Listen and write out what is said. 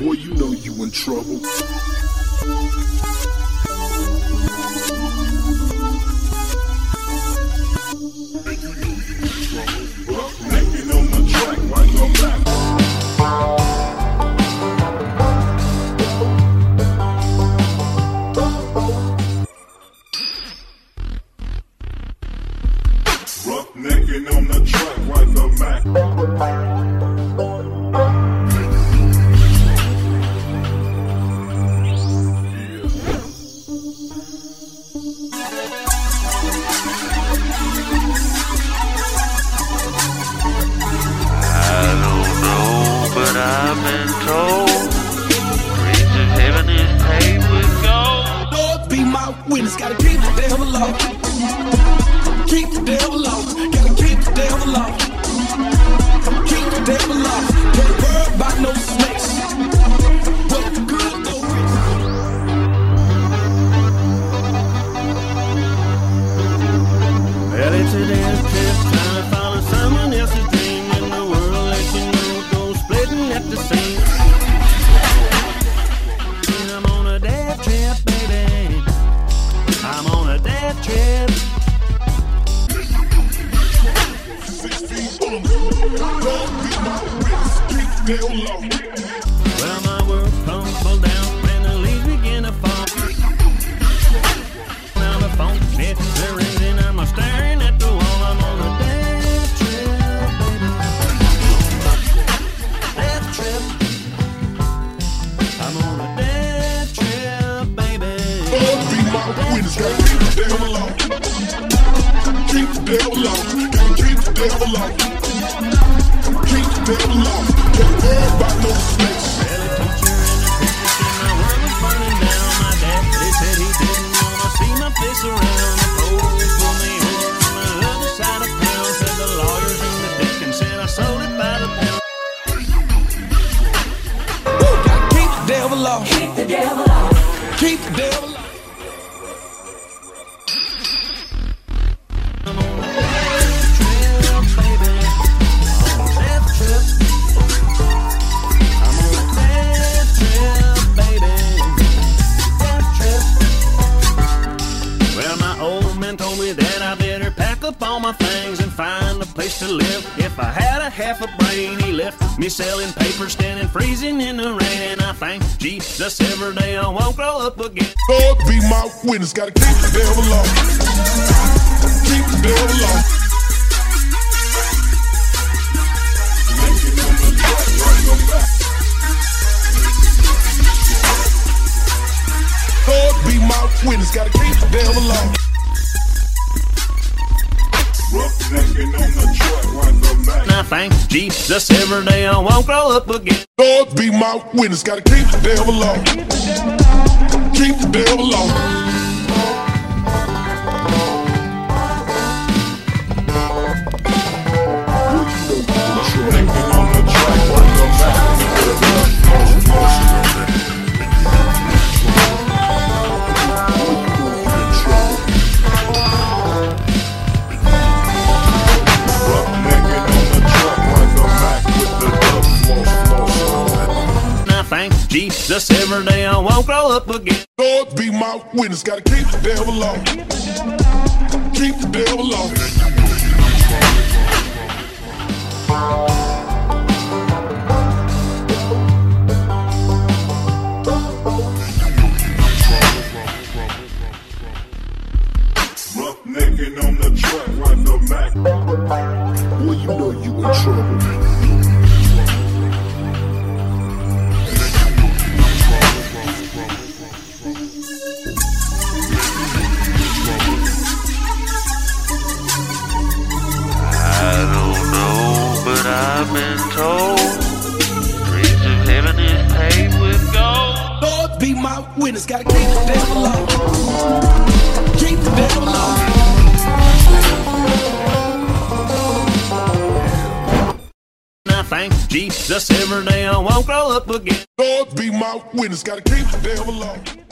Boy, you know you in trouble. I don't know, but I've been told Streets of heaven is paved with gold. Lord be my witness, gotta keep the devil low. Keep the devil low, gotta keep the devil low. Devil low. Well, my world crumbled down and the leaves begin to fall. Now the phone hits the ring and I'm staring at the wall. I'm on a death trip, baby. Death trip. I'm on a death trip, baby. Lord be Keep the devil low. Keep the devil. Gotta keep the devil low. Can't worry no snakes. And face around. The pulled me over on the other side of town. The lawyers and the said I sold it by the pound. Keep the devil low. Keep the devil low. Keep the devil low. Up all my things and find a place to live. If I had a half a brain, he left me selling papers, standing freezing in the rain. And I thank Jesus every day I won't grow up again. Lord be my witness. Gotta keep the devil low. Keep the devil back. Lord be my witness. Gotta keep the devil low. I thank Jesus every day I won't grow up again. Lord be my witness, gotta keep the devil low. Keep the devil low. Jesus every day I won't grow up again. Lord be my witness, gotta keep the devil low. Keep the devil low. Rough on the track, right the back. Boy, you know you in trouble. I've been told Streets of heaven is paved with gold. Lord be my witness, gotta keep the devil low. Keep the devil low. And I thank Jesus every day I won't grow up again. Lord be my witness, gotta keep the devil low.